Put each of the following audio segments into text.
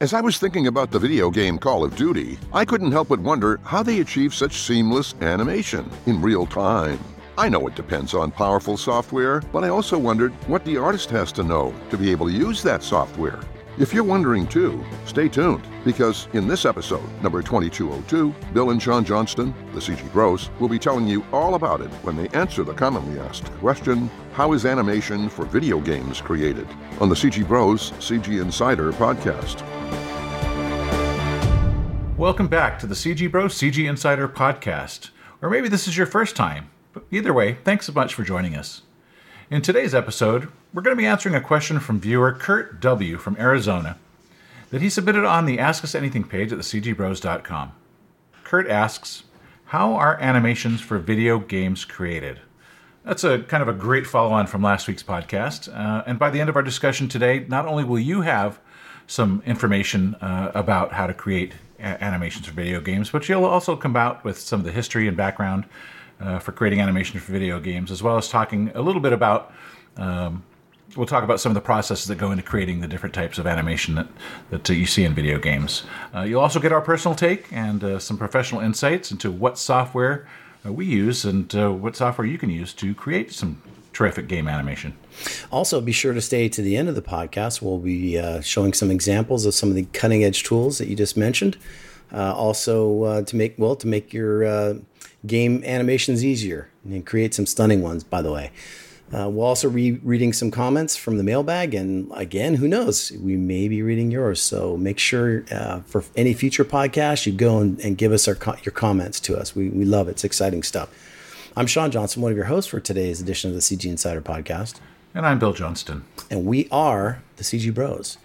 As I was thinking about the video game Call of Duty, I couldn't help but wonder how they achieve such seamless animation in real time. I know it depends on powerful software, but I also wondered what the artist has to know to be able to use that software. If you're wondering too, stay tuned because in this episode, number 2202, Bill and Sean Johnston, the CG Bros, will be telling you all about it when they answer the commonly asked question How is animation for video games created? on the CG Bros CG Insider podcast. Welcome back to the CG Bros CG Insider podcast. Or maybe this is your first time. But either way, thanks so much for joining us. In today's episode, we're going to be answering a question from viewer Kurt W. from Arizona that he submitted on the Ask Us Anything page at thecgbros.com. Kurt asks, How are animations for video games created? That's a kind of a great follow on from last week's podcast. Uh, and by the end of our discussion today, not only will you have some information uh, about how to create a- animations for video games, but you'll also come out with some of the history and background uh, for creating animation for video games, as well as talking a little bit about. Um, we'll talk about some of the processes that go into creating the different types of animation that, that uh, you see in video games. Uh, you'll also get our personal take and uh, some professional insights into what software uh, we use and uh, what software you can use to create some terrific game animation. Also, be sure to stay to the end of the podcast. We'll be uh, showing some examples of some of the cutting edge tools that you just mentioned. Also, to make well to make your game animations easier and create some stunning ones. By the way, uh, we'll also be reading some comments from the mailbag, and again, who knows, we may be reading yours. So make sure uh, for any future podcast, you go and, and give us our your comments to us. We we love it. It's exciting stuff. I'm Sean Johnston, one of your hosts for today's edition of the CG Insider podcast. And I'm Bill Johnston. And we are the CG Bros.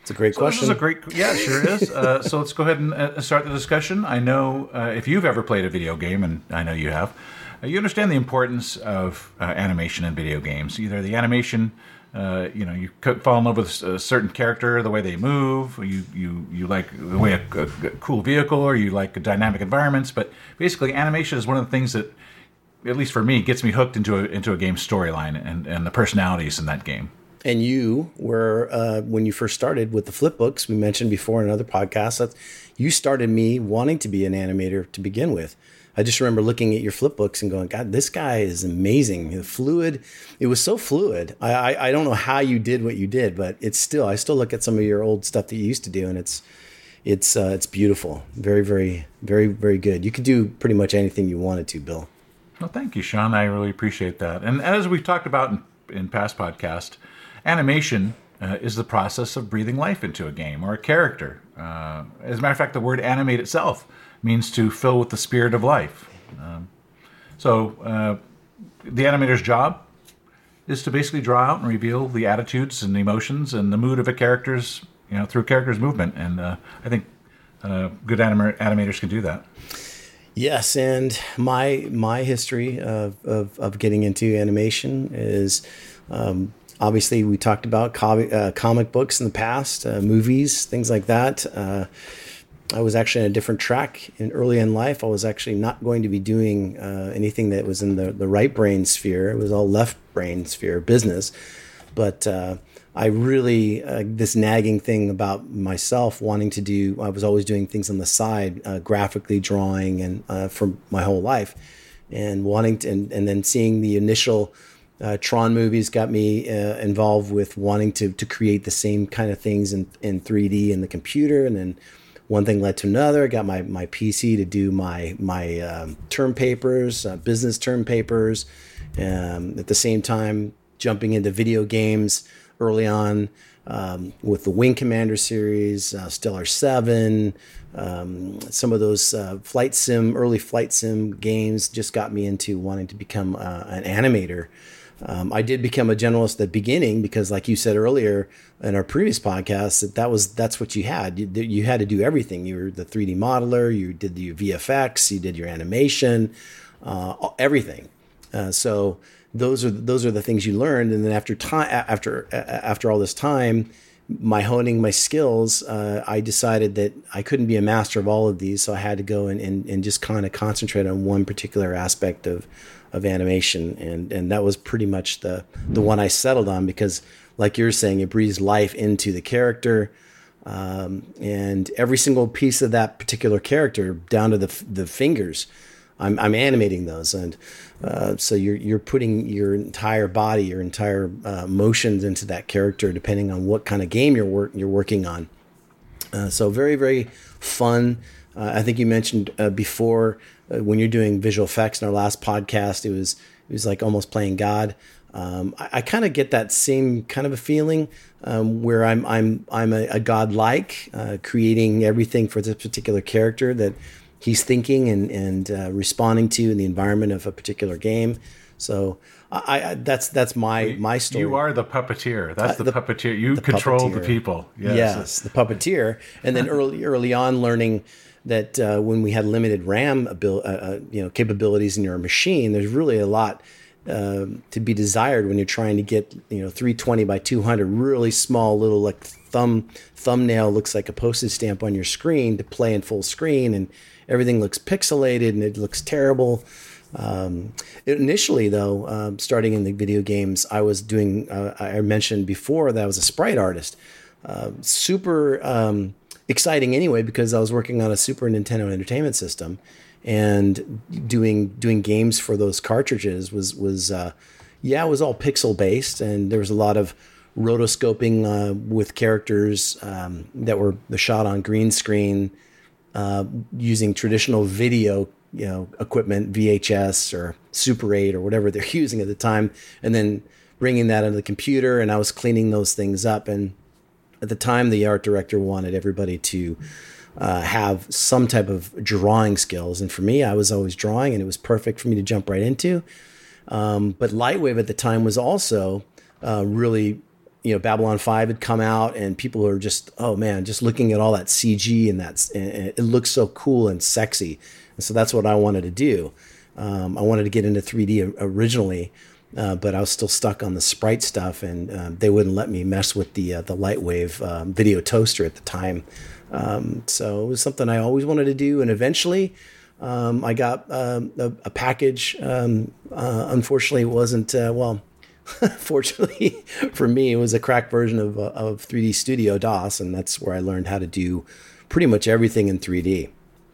It's a great so question. This is a great, yeah, it sure is. Uh, so let's go ahead and uh, start the discussion. I know uh, if you've ever played a video game, and I know you have, you understand the importance of uh, animation in video games. Either the animation, uh, you know, you fall in love with a certain character, the way they move, you you you like the way a, a, cool vehicle, or you like dynamic environments. But basically, animation is one of the things that at least for me, gets me hooked into a into a game storyline and and the personalities in that game. And you were uh, when you first started with the flip books we mentioned before in another podcast. That you started me wanting to be an animator to begin with. I just remember looking at your flip books and going, God, this guy is amazing. The fluid, it was so fluid. I, I, I don't know how you did what you did, but it's still I still look at some of your old stuff that you used to do, and it's it's uh, it's beautiful. Very very very very good. You could do pretty much anything you wanted to, Bill. Well, thank you, Sean. I really appreciate that. And as we've talked about in, in past podcasts, animation uh, is the process of breathing life into a game or a character. Uh, as a matter of fact, the word animate itself means to fill with the spirit of life. Um, so, uh, the animator's job is to basically draw out and reveal the attitudes and emotions and the mood of a character's, you know, through character's movement. And uh, I think uh, good anim- animators can do that. Yes, and my my history of, of, of getting into animation is um, obviously we talked about comic, uh, comic books in the past, uh, movies, things like that. I was actually in a different track in early in life. I was actually not going to be doing uh, anything that was in the, the right brain sphere. It was all left brain sphere business, but uh, I really uh, this nagging thing about myself wanting to do. I was always doing things on the side, uh, graphically drawing, and uh, for my whole life, and wanting to, and, and then seeing the initial uh, Tron movies got me uh, involved with wanting to to create the same kind of things in in 3D in the computer, and then one thing led to another. I got my my PC to do my my um, term papers, uh, business term papers. Um, at the same time, jumping into video games early on um, with the Wing Commander series, uh, Stellar Seven, um, some of those uh, flight sim, early flight sim games just got me into wanting to become uh, an animator. Um, I did become a generalist at the beginning because, like you said earlier in our previous podcast, that, that was that's what you had. You, you had to do everything. You were the 3D modeler. You did your VFX. You did your animation. Uh, everything. Uh, so those are those are the things you learned and then after time after after all this time my honing my skills uh, i decided that i couldn't be a master of all of these so i had to go and, and, and just kind of concentrate on one particular aspect of of animation and and that was pretty much the the one i settled on because like you're saying it breathes life into the character Um, and every single piece of that particular character, down to the the fingers, I'm, I'm animating those, and uh, so you're you're putting your entire body, your entire uh, motions into that character, depending on what kind of game you're work, you're working on. Uh, so very very fun. Uh, I think you mentioned uh, before when you're doing visual effects in our last podcast, it was it was like almost playing God. Um, I, I kind of get that same kind of a feeling um, where I'm I'm I'm a, a godlike, uh, creating everything for this particular character that he's thinking and and uh, responding to in the environment of a particular game. So I, I, that's that's my my story. You are the puppeteer. That's Uh, the, the- puppeteer. You the control the people. Yes. Yes, the puppeteer, and then early early on learning that uh, when we had limited RAM abil- uh, uh, you know capabilities in your machine, there's really a lot um, to be desired when you're trying to get you know 320 by 200 really small little like thumb thumbnail looks like a postage stamp on your screen to play in full screen and everything looks pixelated and it looks terrible um, initially, though, um, starting in the video games, I was doing. Uh, I mentioned before that I was a sprite artist. Uh, super um, exciting, anyway, because I was working on a Super Nintendo Entertainment System, and doing doing games for those cartridges was was uh, yeah, it was all pixel based, and there was a lot of rotoscoping uh, with characters um, that were the shot on green screen uh, using traditional video, you know, equipment, VHS or Super 8 or whatever they're using at the time, and then bringing that into the computer. And I was cleaning those things up. And at the time, the art director wanted everybody to uh, have some type of drawing skills. And for me, I was always drawing, and it was perfect for me to jump right into. Um, but Lightwave at the time was also uh, really, you know, Babylon 5 had come out and people were just, oh man, just looking at all that CG and that's, and it looks so cool and sexy. And so that's what I wanted to do. Um, I wanted to get into 3D originally, uh, but I was still stuck on the sprite stuff and um, they wouldn't let me mess with the, uh, the Lightwave um, video toaster at the time. Um, so it was something I always wanted to do. And eventually, um, I got um, a, a package. Um, uh, unfortunately, it wasn't uh, well. fortunately for me, it was a cracked version of uh, of 3D Studio DOS, and that's where I learned how to do pretty much everything in 3D.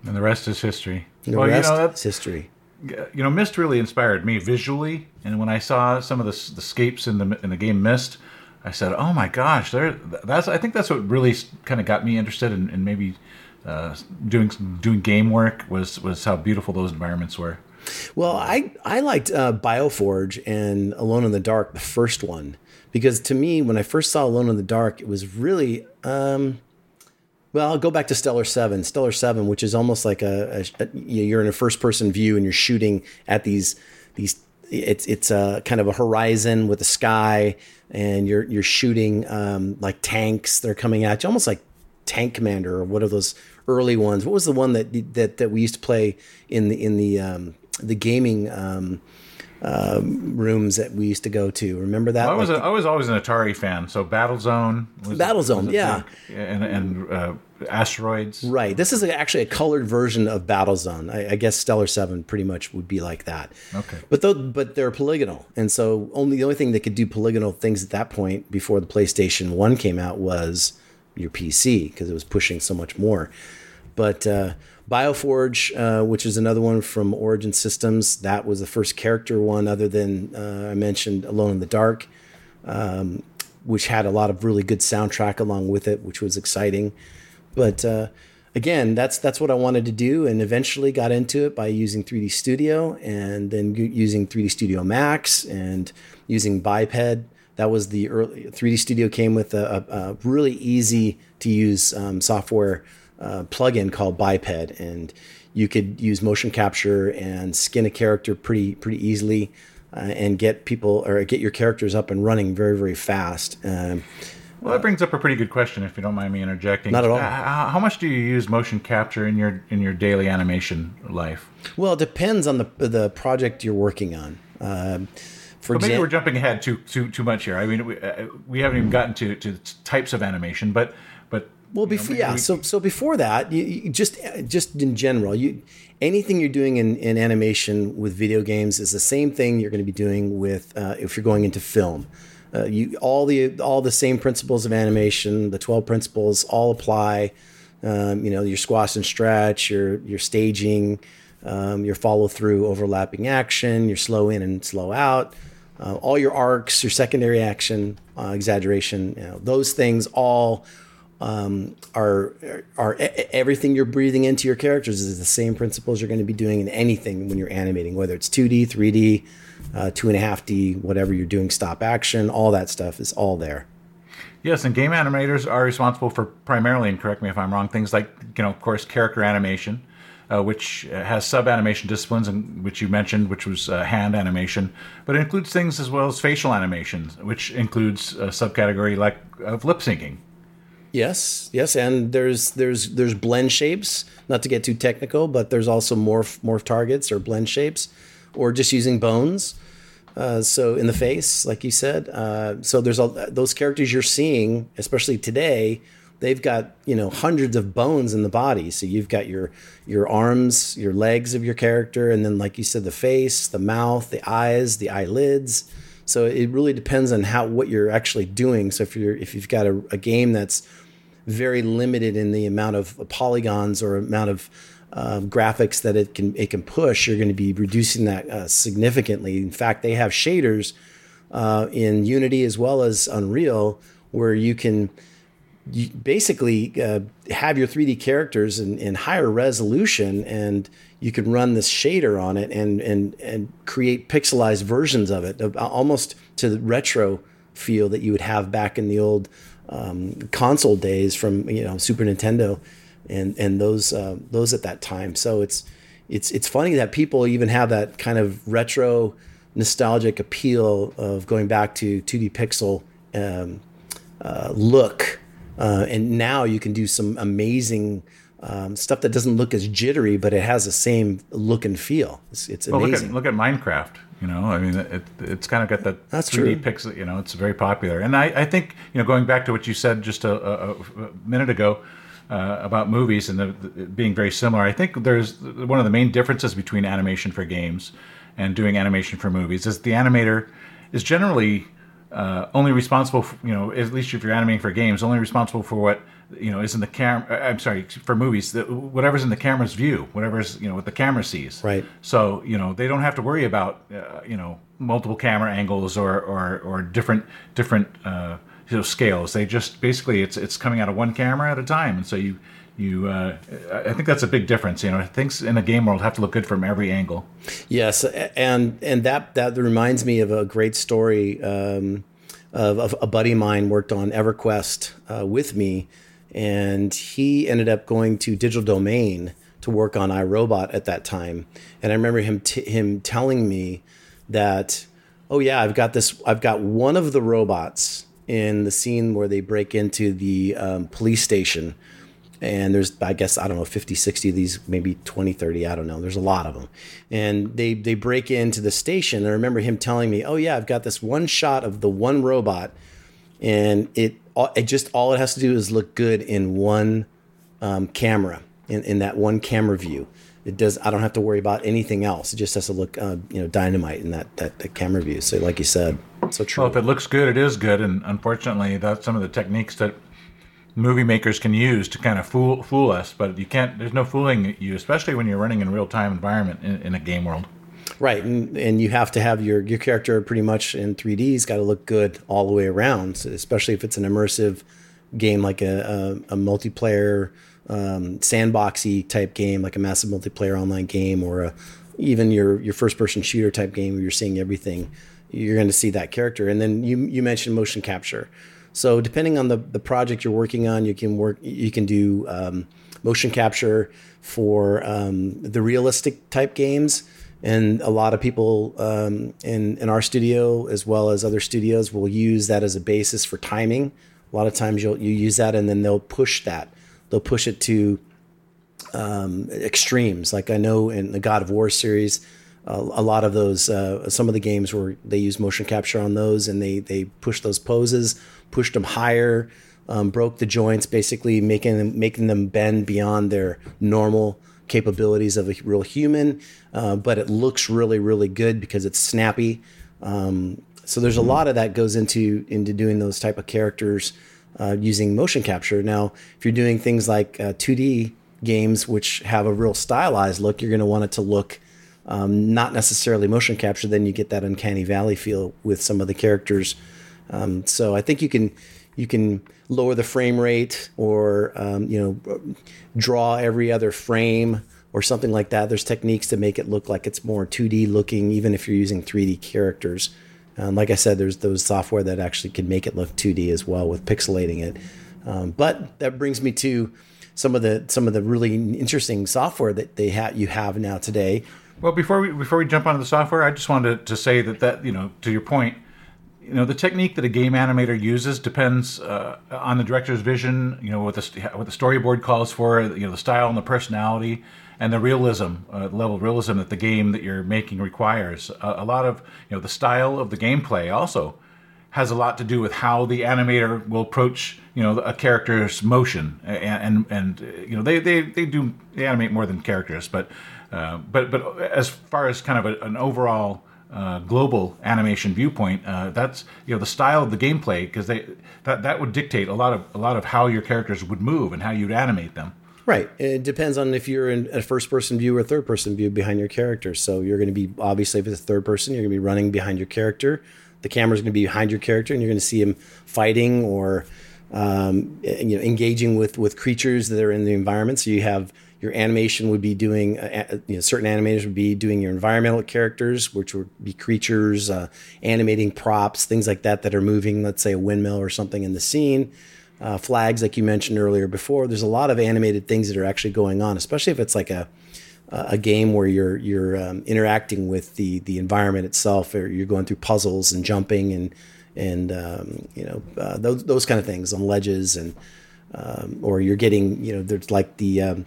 And the rest is history. The well, rest you know is history. You know Myst really inspired me visually, and when I saw some of the the scapes in the in the game Myst, I said, "Oh my gosh, there!" That's I think that's what really kind of got me interested in, in maybe uh, doing doing game work was was how beautiful those environments were. Well, I I liked uh, Bioforge and Alone in the Dark, the first one, because to me, when I first saw Alone in the Dark, it was really. Um, well, I'll go back to Stellar Seven. Stellar Seven, which is almost like a, a, a you're in a first person view and you're shooting at these these. It's it's a kind of a horizon with the sky, and you're you're shooting um, like tanks. They're coming at you, almost like Tank Commander or one of those early ones. What was the one that that that we used to play in the in the um, the gaming um, um, rooms that we used to go to? Remember that? I was Like a, I was always an Atari fan, so Battlezone, was Battlezone, was a yeah. big- and and uh, asteroids. Right. This is actually a colored version of Battlezone. I, I guess Stellar Seven pretty much would be like that. Okay. But though, but they're polygonal, and so only the only thing that could do polygonal things at that point before the PlayStation One came out was your PC because it was pushing so much more. But uh, Bioforge, uh, which is another one from Origin Systems, that was the first character one, other than uh, I mentioned Alone in the Dark, um, which had a lot of really good soundtrack along with it, which was exciting. But uh, again, that's that's what I wanted to do, and eventually got into it by using 3D Studio, and then using 3D Studio Max, and using Biped. That was the early 3D Studio came with a, a, a really easy to use um, software uh, plugin called Biped, and you could use motion capture and skin a character pretty pretty easily, uh, and get people or get your characters up and running very very fast. Um, Well, that brings up a pretty good question, if you don't mind me interjecting. Not at all. Uh, How, much do you use motion capture in your in your daily animation life? Well, it depends on the the project you're working on. Um, for But maybe we're jumping ahead too too too much here. I mean, we, uh, we haven't even gotten to, to types of animation, but well, you know, before maybe yeah, we- so so before that, you, you just just in general, you anything you're doing in, in animation with video games is the same thing you're going to be doing with uh, if you're going into film. uh, you all the all the same principles of animation, the twelve principles all apply. Um, you know, your squash and stretch, your your staging, um, your follow through, overlapping action, your slow in and slow out, uh, all your arcs, your secondary action, uh, exaggeration. You know, those things all um, are are everything you're breathing into your characters is the same principles you're going to be doing in anything when you're animating, whether it's 2D, 3D, uh, two and a half D, whatever you're doing, stop action, all that stuff is all there. Yes, and game animators are responsible for primarily, and correct me if I'm wrong, things like you know, of course, character animation, uh, which has sub animation disciplines, and which you mentioned, which was uh, hand animation, but it includes things as well as facial animations, which includes a subcategory like of lip syncing. Yes, yes, and there's there's there's blend shapes. Not to get too technical, but there's also morph morph targets or blend shapes, or just using bones. Uh, so in the face, like you said, uh, so there's all those characters you're seeing, especially today. They've got you know hundreds of bones in the body. So you've got your your arms, your legs of your character, and then like you said, the face, the mouth, the eyes, the eyelids. So it really depends on how what you're actually doing. So if you're if you've got a, a game that's very limited in the amount of polygons or amount of um, graphics that it can it can push, you're going to be reducing that uh, significantly. In fact, they have shaders uh, in Unity as well as Unreal where you can you basically uh, have your 3D characters in, in, higher resolution, and you can run this shader on it and and and create pixelized versions of it, almost to the retro feel that you would have back in the old um, console days from you know Super Nintendo and and those uh, those at that time. So it's it's it's funny that people even have that kind of retro nostalgic appeal of going back to 2D pixel um, uh, look, uh, and now you can do some amazing. Um, stuff that doesn't look as jittery, but it has the same look and feel. It's, it's well, amazing. Look at, look at Minecraft. You know, I mean, it, it's kind of got that That's 3D true. pixel. You know, it's very popular. And I, I think you know, going back to what you said just a, a, a minute ago, uh, about movies and the, the, being very similar. I think there's one of the main differences between animation for games and doing animation for movies is the animator is generally uh, only responsible, for, you know, at least if you're animating for games, only responsible for what you know is in the camera. Uh, I'm sorry, for movies, the, whatever's in the camera's view, whatever's you know what the camera sees. Right. So you know they don't have to worry about uh, you know multiple camera angles or or, or different different uh, you know, scales. They just basically it's it's coming out of one camera at a time, and so you you uh, I think that's a big difference. You know, things in a game world have to look good from every angle. Yes, and and that that reminds me of a great story. Um, of, of, a buddy of mine worked on EverQuest uh, with me, and he ended up going to Digital Domain to work on I, Robot at that time. And I remember him t- him telling me that, oh yeah, I've got this. I've got one of the robots in the scene where they break into the um, police station and there's i guess i don't know 50 60 of these maybe 20 30 i don't know there's a lot of them and they they break into the station i remember him telling me oh yeah i've got this one shot of the one robot and it it just all it has to do is look good in one um, camera in, in that one camera view it does i don't have to worry about anything else it just has to look uh, you know dynamite in that, that that camera view so like you said so true. Well, if it looks good, it is good, and unfortunately, that's some of the techniques that movie makers can use to kind of fool fool us. But you can't. There's no fooling you, especially when you're running in real time environment in, in, a game world. Right, and, and you have to have your your character pretty much in 3D's got to look good all the way around, especially if it's an immersive game like a, a, a multiplayer um, sandboxy type game, like a massive multiplayer online game, or a, even your your first person shooter type game where you're seeing everything you're going to see that character. And then you you mentioned motion capture. So depending on the the project you're working on, you can work you can do um, motion capture for um, the realistic type games. And a lot of people um, in in our studio, as well as other studios, will use that as a basis for timing. A lot of times you'll you use that, and then they'll push that. They'll push it to um, extremes. Like I know in the God of War series, a lot of those uh, some of the games where they use motion capture on those and they they pushed those poses pushed them higher um, broke the joints basically making them making them bend beyond their normal capabilities of a real human uh, but it looks really really good because it's snappy um, So there's a lot of that goes into into doing those type of characters uh, using motion capture. Now, if you're doing things like uh, 2D games, which have a real stylized look, you're going to want it to look um, not necessarily motion capture. Then you get that uncanny valley feel with some of the characters. Um, so I think you can you can lower the frame rate or um, you know draw every other frame or something like that. There's techniques to make it look like it's more 2D looking, even if you're using 3D characters. Um, like I said, there's those software that actually can make it look 2D as well with pixelating it. Um, but that brings me to some of the some of the really interesting software that they have you have now today. Well, before we before we jump onto the software, I just wanted to say that that you know to your point, you know the technique that a game animator uses depends uh, on the director's vision. You know what the what the storyboard calls for. You know the style and the personality and the realism, uh, level of realism that the game that you're making requires. Uh, a lot of you know the style of the gameplay also has a lot to do with how the animator will approach you know a character's motion and and, and you know they, they they do they animate more than characters but uh, but but as far as kind of a, an overall uh, global animation viewpoint uh, that's you know the style of the gameplay because they that that would dictate a lot of a lot of how your characters would move and how you'd animate them Right. It depends on if you're in a first person view or third person view behind your character. So you're going to be obviously if it's a third person, you're going to be running behind your character. The camera's going to be behind your character, and you're going to see him fighting or um, you know engaging with with creatures that are in the environment. So you have your animation would be doing uh, you know, certain animators would be doing your environmental characters, which would be creatures, uh, animating props, things like that that are moving. Let's say a windmill or something in the scene uh, flags, like you mentioned earlier before. There's a lot of animated things that are actually going on, especially if it's like a a game where you're you're um, interacting with the the environment itself, or you're going through puzzles and jumping and and um, you know uh, those those kind of things on ledges and um, or you're getting you know there's like the um,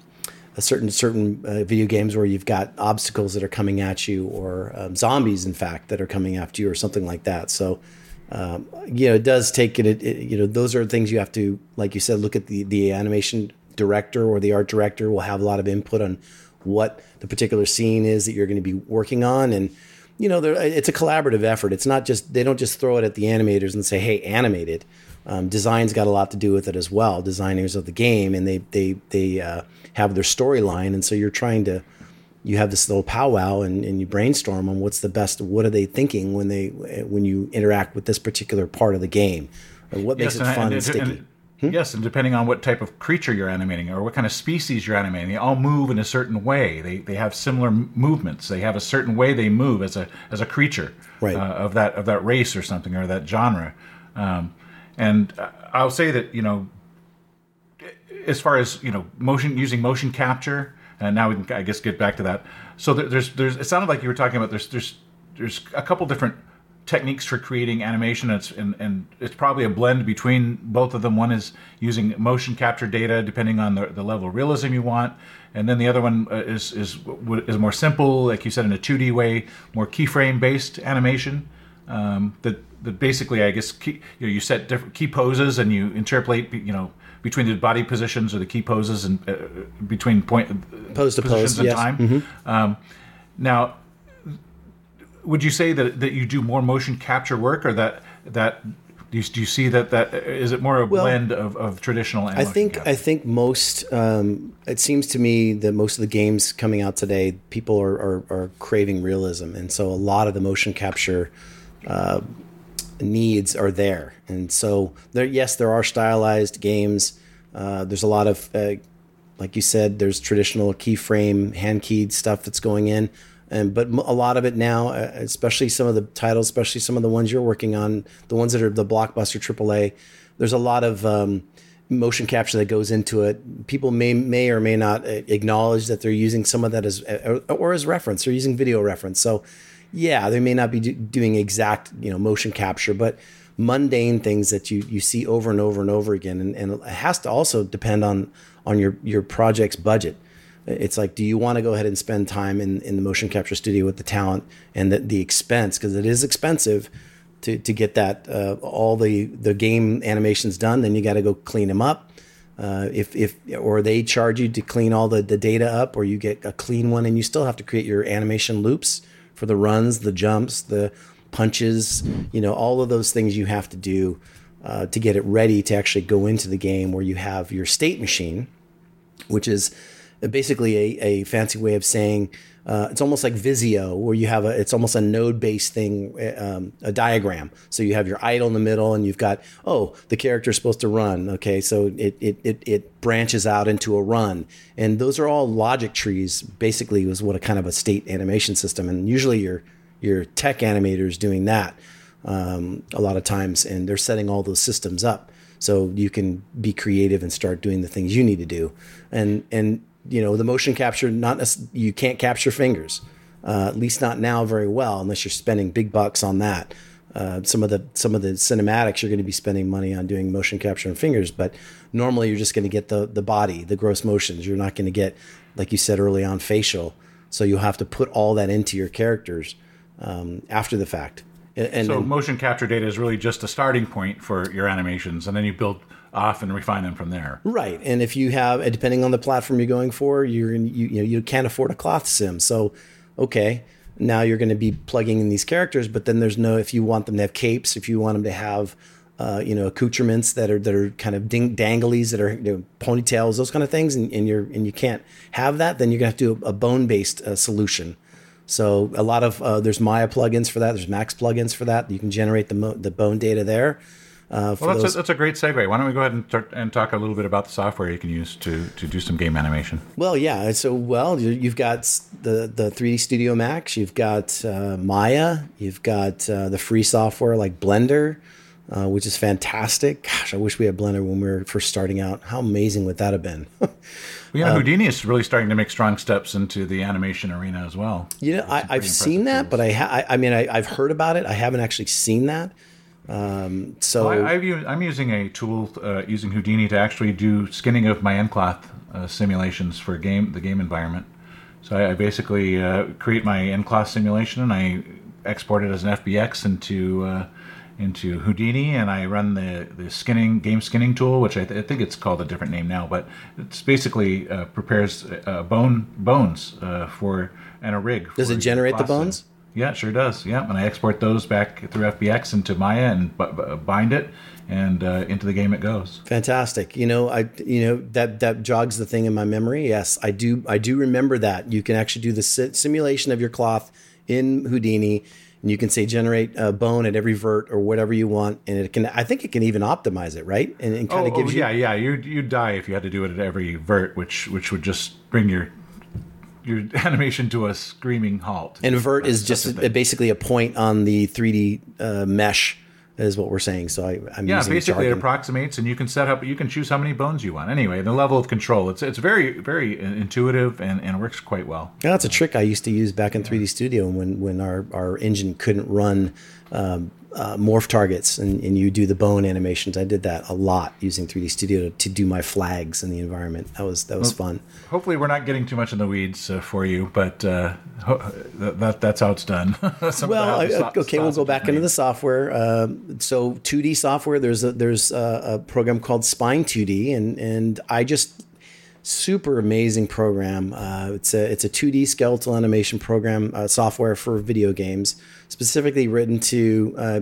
a certain certain uh, video games where you've got obstacles that are coming at you or um, zombies in fact that are coming after you or something like that. So um, you know, it does take it, it, You know, those are things you have to, like you said, look at the the animation director or the art director will have a lot of input on what the particular scene is that you're going to be working on, and you know, it's a collaborative effort. It's not just they don't just throw it at the animators and say, "Hey, animate it." Um, design's got a lot to do with it as well. Designers of the game, and they they they uh, have their storyline, and so you're trying to you have this little powwow and, and you brainstorm on what's the best what are they thinking when they when you interact with this particular part of the game? What makes yes, it fun and, and sticky and, hmm? yes and depending on what type of creature you're animating or what kind of species you're animating they all move in a certain way. They, they have similar movements. They have a certain way they move as a as a creature right. uh, of that of that race or something or that genre. Um, and i'll say that you know as far as you know motion using motion capture and now we can, I guess, get back to that. So there's, there's. It sounded like you were talking about there's, there's, there's a couple different techniques for creating animation. It's and, and it's probably a blend between both of them. One is using motion capture data, depending on the, the level of realism you want, and then the other one uh, is is is more simple, like you said, in a 2D way, more keyframe based animation. Um, that that basically, I guess, key, you know, you set different key poses and you interpolate, you know, between the body positions or the key poses and uh, between point pose to positions pose, and yes. time. Mm-hmm. Um, now, would you say that that you do more motion capture work, or that that do you, do you see that that is it more a well, blend of, of traditional? I think capture? I think most. Um, it seems to me that most of the games coming out today, people are, are, are craving realism, and so a lot of the motion capture. Uh, needs are there. And so there, yes, there are stylized games. Uh, there's a lot of, uh, like you said, there's traditional keyframe, hand keyed stuff that's going in. And, but a lot of it now, uh, especially some of the titles, especially some of the ones you're working on, the ones that are the blockbuster AAA, there's a lot of um, motion capture that goes into it. People may may or may not uh, acknowledge that they're using some of that as uh, or as reference. They're using video reference. So yeah, they may not be do- doing exact, you know, motion capture, but mundane things that you you see over and over and over again, and, and it has to also depend on on your your project's budget. It's like, do you want to go ahead and spend time in, in the motion capture studio with the talent and the, the expense because it is expensive to, to get that uh, all the the game animations done. Then you got to go clean them up. Uh, if if or they charge you to clean all the, the data up, or you get a clean one, and you still have to create your animation loops for the runs, the jumps, the punches, you know, all of those things you have to do uh, to get it ready to actually go into the game where you have your state machine, which is basically a, a fancy way of saying uh, it's almost like Visio, where you have a, it's almost a node based thing, um, a diagram. So you have your idle in the middle, and you've got, oh, the character is supposed to run. Okay, so it, it, it, it branches out into a run. And those are all logic trees, basically, was what a kind of a state animation system. And usually your, your tech animators doing that um, a lot of times, and they're setting all those systems up so you can be creative and start doing the things you need to do. And and you know the motion capture, not you can't capture fingers, uh, at least not now very well, unless you're spending big bucks on that. Uh, some of the some of the cinematics you're going to be spending money on doing motion capture and fingers, but normally you're just going to get the the body, the gross motions. You're not going to get, like you said early on, facial. So you'll have to put all that into your characters um, after the fact. And, so motion capture data is really just a starting point for your animations, and then you build off and refine them from there. Right. And if you have, depending on the platform you're going for, you're you you know you can't afford a cloth sim. So, okay, now you're going to be plugging in these characters, but then there's no if you want them to have capes, if you want them to have uh, you know accoutrements that are that are kind of ding, danglies that are you know, ponytails, those kind of things, and, and, you're and you can't have that, then you're to have to do a, a bone based uh, solution. So a lot of uh, there's Maya plugins for that. There's Max plugins for that. You can generate the mo- the bone data there. Uh, well, that's a, that's a great segue. Why don't we go ahead and, start, and talk a little bit about the software you can use to, to do some game animation? Well, yeah. So, well, you've got the, the 3D Studio Max, you've got uh, Maya, you've got uh, the free software like Blender, uh, which is fantastic. Gosh, I wish we had Blender when we were first starting out. How amazing would that have been? Well, yeah, um, Houdini is really starting to make strong steps into the animation arena as well. You know, I, have seen that, tools. but I, ha- I, I, mean, I, have heard about it. I haven't actually seen that. Um, so I, am using a tool uh, using Houdini to actually do skinning of my NCloth uh, simulations for game the game environment. So I, I basically uh, create my NCloth simulation and I export it as an FBX into uh, into Houdini and I run the, the skinning game skinning tool, which I, th- I think it's called a different name now, but it's basically uh, prepares uh, bone bones uh, for and a rig. Does it generate the bones? Yeah, it sure does. Yeah, and I export those back through FBX into Maya and b- b- bind it, and uh, into the game it goes. Fantastic. You know, I you know that that jogs the thing in my memory. Yes, I do. I do remember that you can actually do the si- simulation of your cloth in Houdini and you can say generate a bone at every vert or whatever you want, and it can. I think it can even optimize it, right? And, and kind oh, of gives oh, yeah, you. Yeah, yeah. You you die if you had to do it at every vert, which which would just bring your your animation to a screaming halt. And vert is just basically a point on the 3D uh, mesh is what we're saying. So I, am yeah, basically it approximates, and you can set up, you can choose how many bones you want. Anyway, the level of control, it's it's very very intuitive and, and works quite well. Yeah, that's a trick I used to use back in 3D Studio when when our our engine couldn't run um, uh, morph targets and, and you do the bone animations. I did that a lot using 3D Studio to, to do my flags in the environment. That was that was well, fun. Hopefully, we're not getting too much in the weeds uh, for you, but uh, that, that's how it's done. well, I, okay, we'll go back into the software. Um, so 2D software, there's a there's a, a program called Spine 2D, and and I just super amazing program. Uh, it's a it's a 2D skeletal animation program uh, software for video games, specifically written to uh,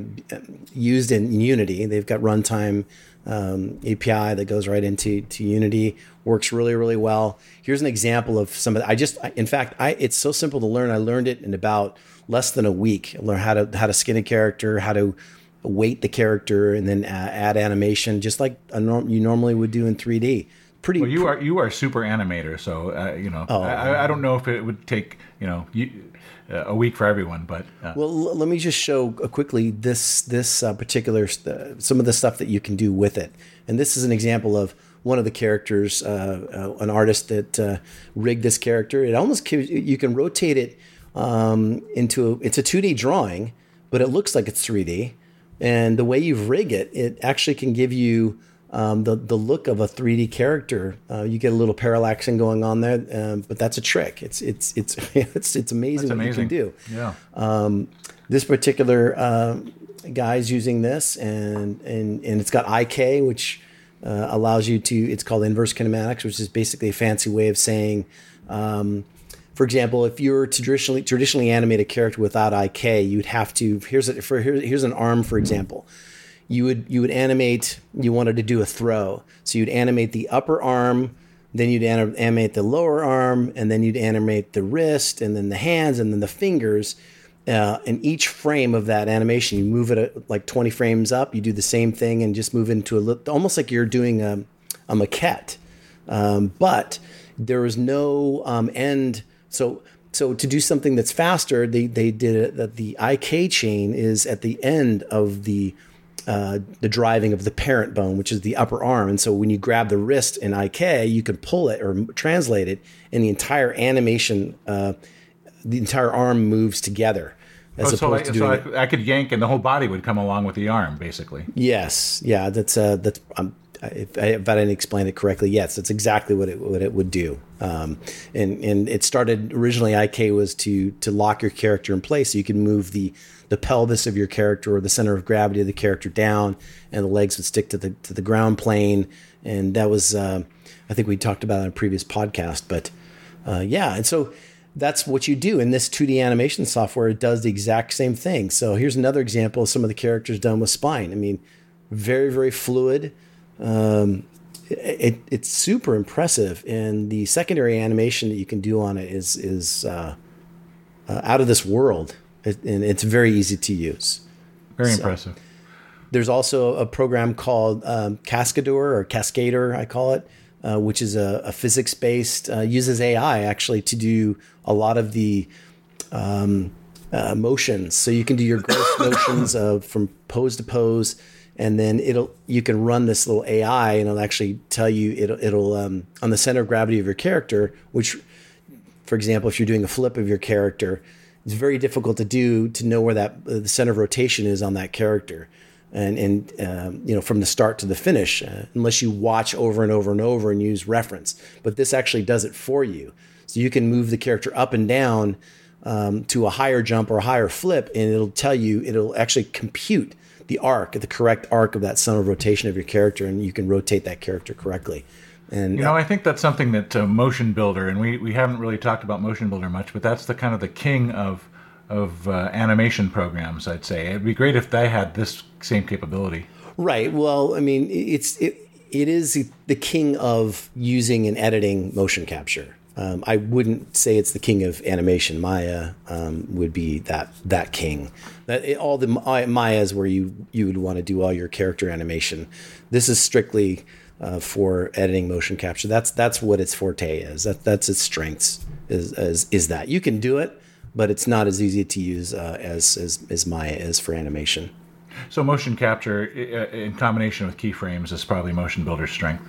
used in Unity. They've got runtime um, API that goes right into to Unity. Works really really well. Here's an example of some of. The, I just in fact I it's so simple to learn. I learned it in about less than a week. I learned how to how to skin a character, how to weight the character, and then add animation, just like a norm, you normally would do in 3D pretty. Well, you are you are a super animator, so uh, you know. Oh, I, I, don't know if it would take you know you, uh, a week for everyone, but uh. well, l- let me just show uh, quickly this this uh, particular st- some of the stuff that you can do with it, and this is an example of one of the characters, uh, an artist that rigged this character. It almost you can rotate it um, into a, it's a two D drawing, but it looks like it's three D, and the way you rig it, it actually can give you um, the the look of a 3D character. Uh, you get a little parallaxing going on there, um, but that's a trick. It's it's it's it's it's amazing that's what amazing. you can do. Yeah. Um, this particular uh, guy's using this, and and and it's got IK, which uh, allows you to. It's called inverse kinematics, which is basically a fancy way of saying. Um, for example, if you're traditionally traditionally animate a character without IK, you'd have to here's a, for here, here's an arm for example. You would you would animate you wanted to do a throw, so you'd animate the upper arm, then you'd anim- animate the lower arm, and then you'd animate the wrist, and then the hands, and then the fingers. Uh, in each frame of that animation, you move it at, like 20 frames up. You do the same thing and just move into a little, almost like you're doing a, a maquette. Um, but there is no um, end. So so to do something that's faster, they they did it that the IK chain is at the end of the uh, the driving of the parent bone, which is the upper arm. And so when you grab the wrist in IK, you can pull it or translate it, and the entire animation, uh, the entire arm moves together. As oh, so, I, so I, I, could yank, and the whole body would come along with the arm, basically. Yes, yeah, that's uh, that's. Um, if I, if I, didn't explain it correctly, yes, that's exactly what it what it would do. Um, and and it started originally. IK was to to lock your character in place, so you can move the the pelvis of your character or the center of gravity of the character down, and the legs would stick to the to the ground plane. And that was, uh, I think we talked about in a previous podcast. But uh, yeah, and so that's what you do in this 2D animation software. It does the exact same thing. So here's another example of some of the characters done with spine. I mean, very very fluid. Um, it, it's super impressive, and the secondary animation that you can do on it is is uh, uh, out of this world it, and it's very easy to use. Very so, impressive. There's also a program called um, Cascador or Cascader, I call it, uh, which is a, a physics based, uh, uses AI actually to do a lot of the um, uh, motions. So you can do your gross motions of from pose to pose, and then it'll you can run this little AI and it'll actually tell you it'll it'll um, on the center of gravity of your character, which, for example, if you're doing a flip of your character it's very difficult to do to know where that uh, the center of rotation is on that character. And and um, you know from the start to the finish uh, unless you watch over and over and over and use reference. But this actually does it for you. So you can move the character up and down um, to a higher jump or a higher flip and it'll tell you it'll actually compute the arc the correct arc of that center of rotation of your character and you can rotate that character correctly and you know, I think that's something that uh, Motion Builder, and we, we haven't really talked about Motion Builder much, but that's the kind of the king of of uh, animation programs. I'd say it'd be great if they had this same capability. Right. Well, I mean, it's it it is the king of using and editing motion capture. Um, I wouldn't say it's the king of animation. Maya um, would be that that king. That it, all the Maya's where you you would want to do all your character animation. This is strictly uh, for editing motion capture. That's that's what its forte is. That that's its strengths. Is is, is that you can do it, but it's not as easy to use uh, as, as as Maya is for animation. So motion capture in combination with keyframes is probably Motion Builder's strength.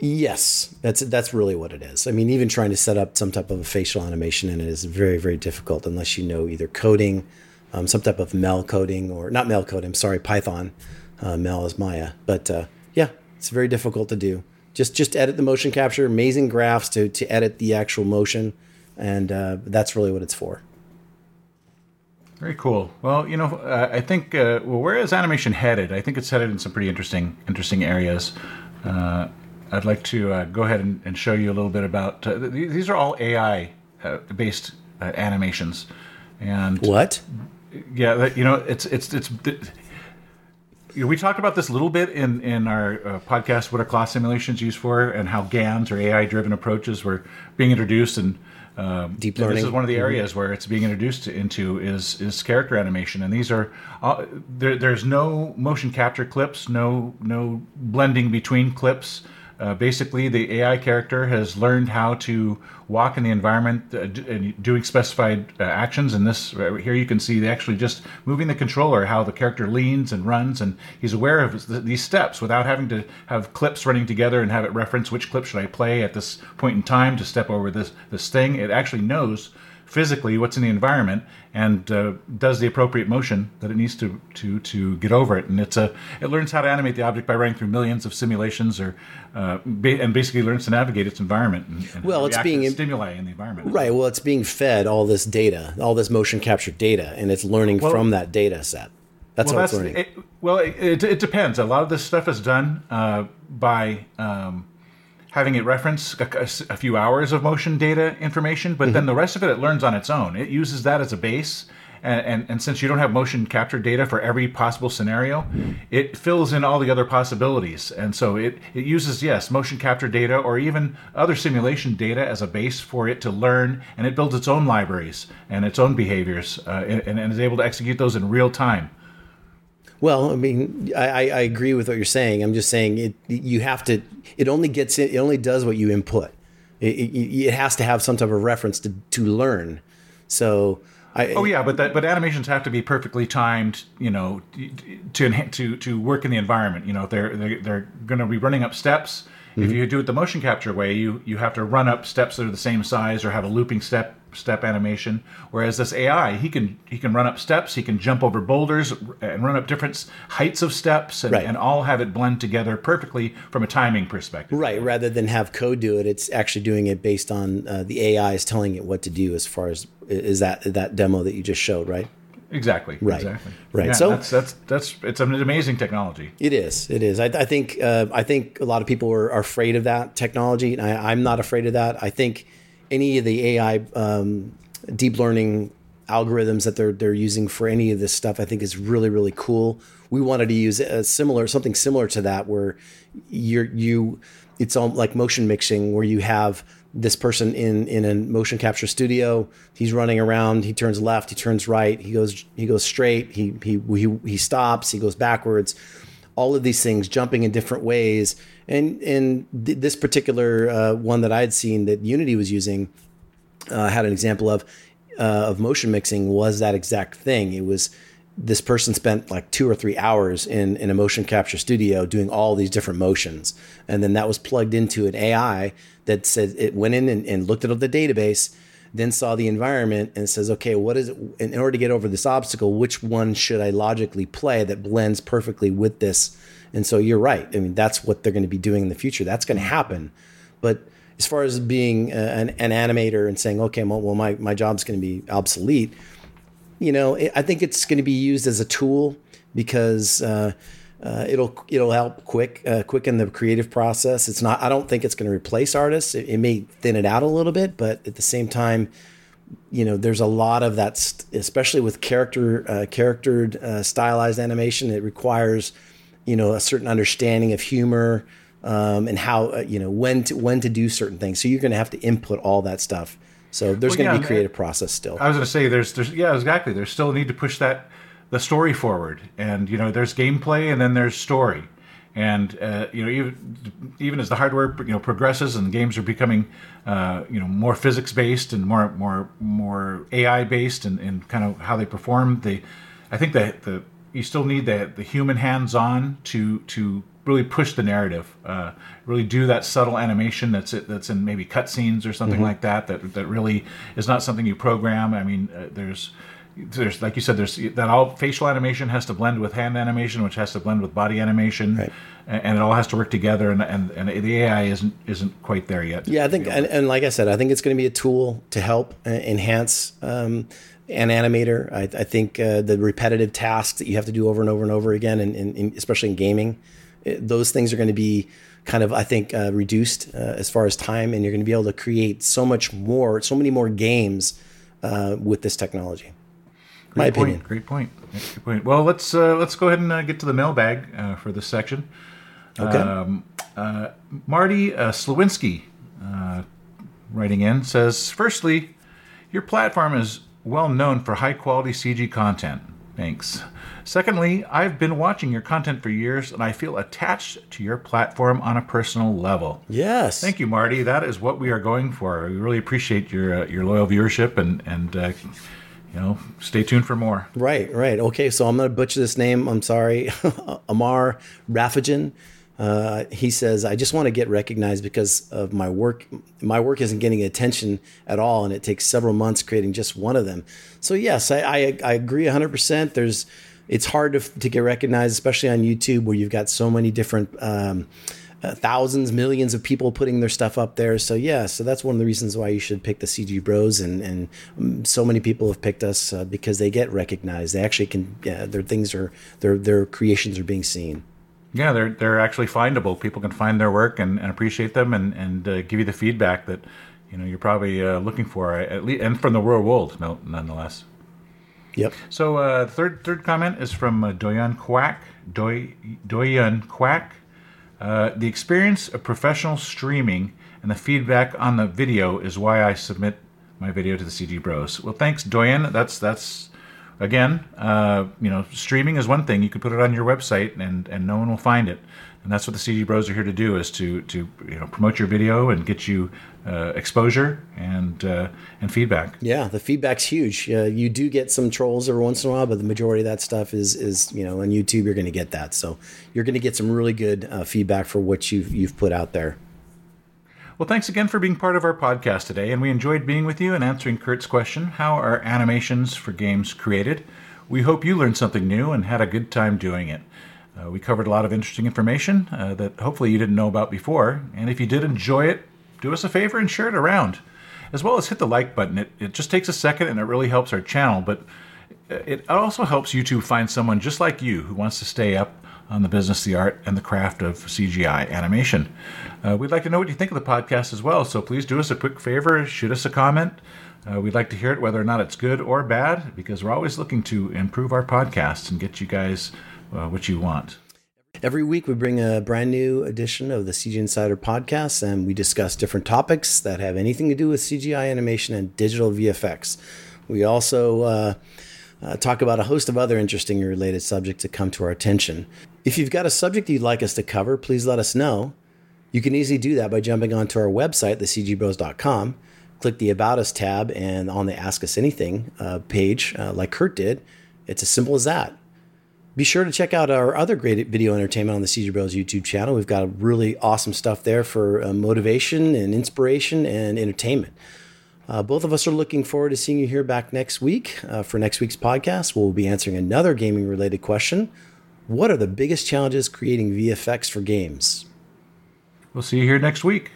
Yes, that's that's really what it is. I mean, even trying to set up some type of a facial animation in it is very very difficult unless you know either coding, um, some type of Mel coding or not Mel coding. I'm sorry, Python. Uh, Mel is Maya, but uh, yeah, it's very difficult to do. Just just edit the motion capture, amazing graphs to to edit the actual motion, and uh, that's really what it's for. Very cool. Well, you know, uh, I think uh, well, where is animation headed? I think it's headed in some pretty interesting interesting areas. Uh, I'd like to uh, go ahead and, and, show you a little bit about. Uh, these are all AI based animations, and what? Yeah, you know, it's it's it's we talked about this a little bit in in our uh, podcast what are cloth simulations used for and how GANs or AI driven approaches were being introduced and um, deep learning. This is one of the mm-hmm. areas mm-hmm. where it's being introduced into is is character animation, and these are uh, there, there's no motion capture clips, no no blending between clips. Uh, basically, the AI character has learned how to walk in the environment uh, d- doing specified uh, actions. And this right here, you can see they actually just moving the controller, how the character leans and runs, and he's aware of his, these steps without having to have clips running together and have it reference which clip should I play at this point in time to step over this this thing. It actually knows physically what's in the environment and uh, does the appropriate motion that it needs to to to get over it. And it's a it learns how to animate the object by running through millions of simulations, or uh, ba- and basically learns to navigate its environment. And, and well, it's being stimuli in the environment. Right. Well, it's being fed all this data, all this motion capture data, and it's learning well, from that data set. That's well, how it's learning. It, well, it, it, it, depends. A lot of this stuff is done uh, by. Um, having it reference a, a, few hours of motion data information, but mm-hmm. then the rest of it it learns on its own. It uses that as a base. And, and, and, since you don't have motion capture data for every possible scenario, it fills in all the other possibilities. And so it, it uses, yes, motion capture data or even other simulation data as a base for it to learn, and it builds its own libraries and its own behaviors uh, and, and is able to execute those in real time. Well, I mean, I, I agree with what you're saying. I'm just saying it. You have to. It only gets it. It only does what you input. It, it, it has to have some type of reference to to learn. So. I, oh yeah, but that but animations have to be perfectly timed, you know, to to to work in the environment. You know, they're they're, they're going to be running up steps. Mm-hmm. If you do it the motion capture way, you you have to run up steps that are the same size or have a looping step step animation. Whereas this AI, he can he can run up steps, he can jump over boulders and run up different heights of steps, and, right. and all have it blend together perfectly from a timing perspective. Right. Rather than have code do it, it's actually doing it based on uh, the AI is telling it what to do. As far as is that that demo that you just showed, right? Exactly. Right. Exactly. Right. Yeah, so that's that's that's it's an amazing technology. It is. It is. I, I think uh, I think a lot of people are, are afraid of that technology, and I, I'm not afraid of that. I think any of the AI um, deep learning algorithms that they're they're using for any of this stuff, I think is really really cool. We wanted to use a similar something similar to that where you're you it's all like motion mixing where you have this person in in a motion capture studio. He's running around. He turns left. He turns right. He goes he goes straight. He he he, he stops. He goes backwards. All of these things jumping in different ways. And and th- this particular uh, one that I had seen that Unity was using uh, had an example of uh, of motion mixing was that exact thing. It was this person spent like two or three hours in, in a motion capture studio doing all these different motions. And then that was plugged into an AI that said it went in and, and looked at the database, then saw the environment and says, okay, what is it? In order to get over this obstacle, which one should I logically play that blends perfectly with this? And so you're right. I mean, that's what they're going to be doing in the future. That's going to mm-hmm. happen. But as far as being an, an, animator and saying, okay, well, my, my job's going to be obsolete, you know, I think it's going to be used as a tool because uh, uh, it'll it'll help quick uh, quicken the creative process. It's not. I don't think it's going to replace artists. It, it, may thin it out a little bit, but at the same time, you know, there's a lot of that, st- especially with character uh, charactered uh, stylized animation. It requires you know a certain understanding of humor um, and how uh, you know when to when to do certain things. So you're going to have to input all that stuff. So there's well, going to yeah, be creative process still. I was going to say there's there's yeah exactly. There's still a need to push that the story forward, and you know there's gameplay and then there's story, and uh, you know even even as the hardware you know progresses and the games are becoming uh, you know more physics based and more more more AI based and, and kind of how they perform. the I think that the you still need the the human hands on to to really push the narrative, uh, really do that subtle animation that's it, that's in maybe cutscenes or something mm-hmm. like that. That that really is not something you program. I mean, uh, there's there's like you said, there's that all facial animation has to blend with hand animation, which has to blend with body animation, right. and, and, it all has to work together. And, and and the AI isn't isn't quite there yet. Yeah, I think, and, and like I said, I think it's going to be a tool to help uh, enhance. Um, an animator, I, I think uh, the repetitive tasks that you have to do over and over and over again, and, especially in gaming, those things are going to be kind of, I think, uh, reduced uh, as far as time, and you're going to be able to create so much more, so many more games uh, with this technology. Great My point, opinion. Great point. Great point. Well, let's uh, let's go ahead and uh, get to the mailbag uh, for this section. Okay. Um, Marty Slawinski writing in says, firstly, your platform is well known for high quality CG content. Thanks. Secondly, I've been watching your content for years and I feel attached to your platform on a personal level. Yes. Thank you, Marty. That is what we are going for. We really appreciate your uh, your loyal viewership and and uh, you know, stay tuned for more. Right, right. Okay, so I'm going to butcher this name. I'm sorry. Amar Rafajan. Uh, he says, I just want to get recognized because of my work. My work isn't getting attention at all, and it takes several months creating just one of them. So, yes, I, I, I agree 100%. There's it's hard to, to get recognized, especially on YouTube, where you've got so many different um, uh, thousands, millions of people putting their stuff up there. So yeah, so that's one of the reasons why you should pick the CG Bros, and and um, so many people have picked us uh, because they get recognized. They actually can, yeah, their things are their their creations are being seen. Yeah, they're they're actually findable. People can find their work and, and appreciate them and and uh, give you the feedback that you know you're probably uh, looking for at least and from the real world, no, nonetheless. Yep. So uh, third third comment is from uh, Doyan Quack. Doy, Doyan Quack. Uh, the experience of professional streaming and the feedback on the video is why I submit my video to the CG Bros. Well, thanks, Doyen. That's that's again, uh, you know, streaming is one thing. You could put it on your website and and no one will find it. And that's what the CG Bros are here to do: is to to you know promote your video and get you uh, exposure and uh, and feedback. Yeah, the feedback's huge. Uh, you do get some trolls every once in a while, but the majority of that stuff is is you know on YouTube. You're going to get that, so you're going to get some really good uh, feedback for what you've you've put out there. Well, thanks again for being part of our podcast today, and we enjoyed being with you and answering Kurt's question How are animations for games created? We hope you learned something new and had a good time doing it. Uh, we covered a lot of interesting information uh, that hopefully you didn't know about before, and if you did enjoy it, do us a favor and share it around. As well as hit the like button. It, it just takes a second and it really helps our channel, but it also helps YouTube find someone just like you who wants to stay up on the business, the art, and the craft of CGI animation. Uh, we'd like to know what you think of the podcast as well, so please do us a quick favor, shoot us a comment. Uh, we'd like to hear it, whether or not it's good or bad, because we're always looking to improve our podcasts and get you guys uh, what you want. Every week, we bring a brand new edition of the CG Insider podcast, and we discuss different topics that have anything to do with CGI animation and digital VFX. We also uh, uh, talk about a host of other interesting and related subjects that come to our attention. If you've got a subject you'd like us to cover, please let us know. You can easily do that by jumping onto our website, thecgbros.com, click the About Us tab, and on the Ask Us Anything uh, page, uh, like Kurt did, it's as simple as that. Be sure to check out our other great video entertainment on the CG Bros YouTube channel. We've got really awesome stuff there for uh, motivation and inspiration and entertainment. Uh, both of us are looking forward to seeing you here back next week. Uh, for next week's podcast, we'll be answering another gaming related question What are the biggest challenges creating VFX for games? We'll see you here next week.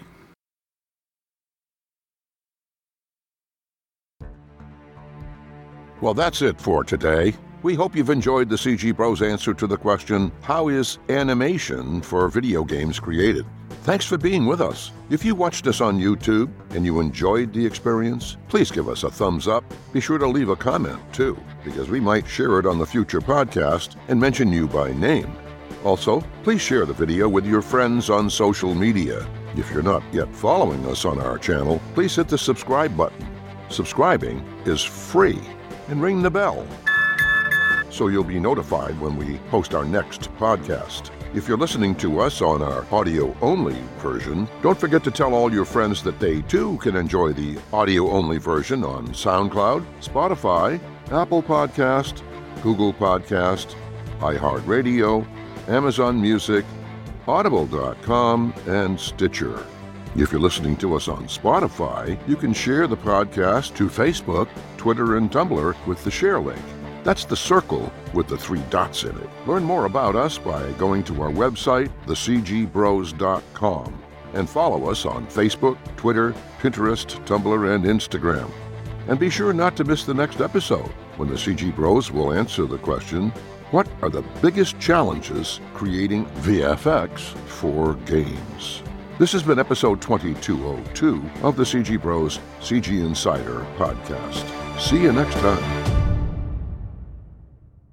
Well, that's it for today. We hope you've enjoyed the CG Bros answer to the question How is animation for video games created? Thanks for being with us. If you watched us on YouTube and you enjoyed the experience, please give us a thumbs up. Be sure to leave a comment, too, because we might share it on the future podcast and mention you by name. Also, please share the video with your friends on social media. If you're not yet following us on our channel, please hit the subscribe button. Subscribing is free and ring the bell so you'll be notified when we post our next podcast. If you're listening to us on our audio only version, don't forget to tell all your friends that they too can enjoy the audio only version on SoundCloud, Spotify, Apple Podcast, Google Podcast, iHeartRadio, Amazon Music, Audible.com, and Stitcher. If you're listening to us on Spotify, you can share the podcast to Facebook, Twitter, and Tumblr with the share link. That's the circle with the three dots in it. Learn more about us by going to our website, thecgbros.com, and follow us on Facebook, Twitter, Pinterest, Tumblr, and Instagram. And be sure not to miss the next episode when the CG Bros will answer the question What are the biggest challenges creating VFX for games? This has been episode 2202 of the CG Bros CG Insider podcast. See you next time.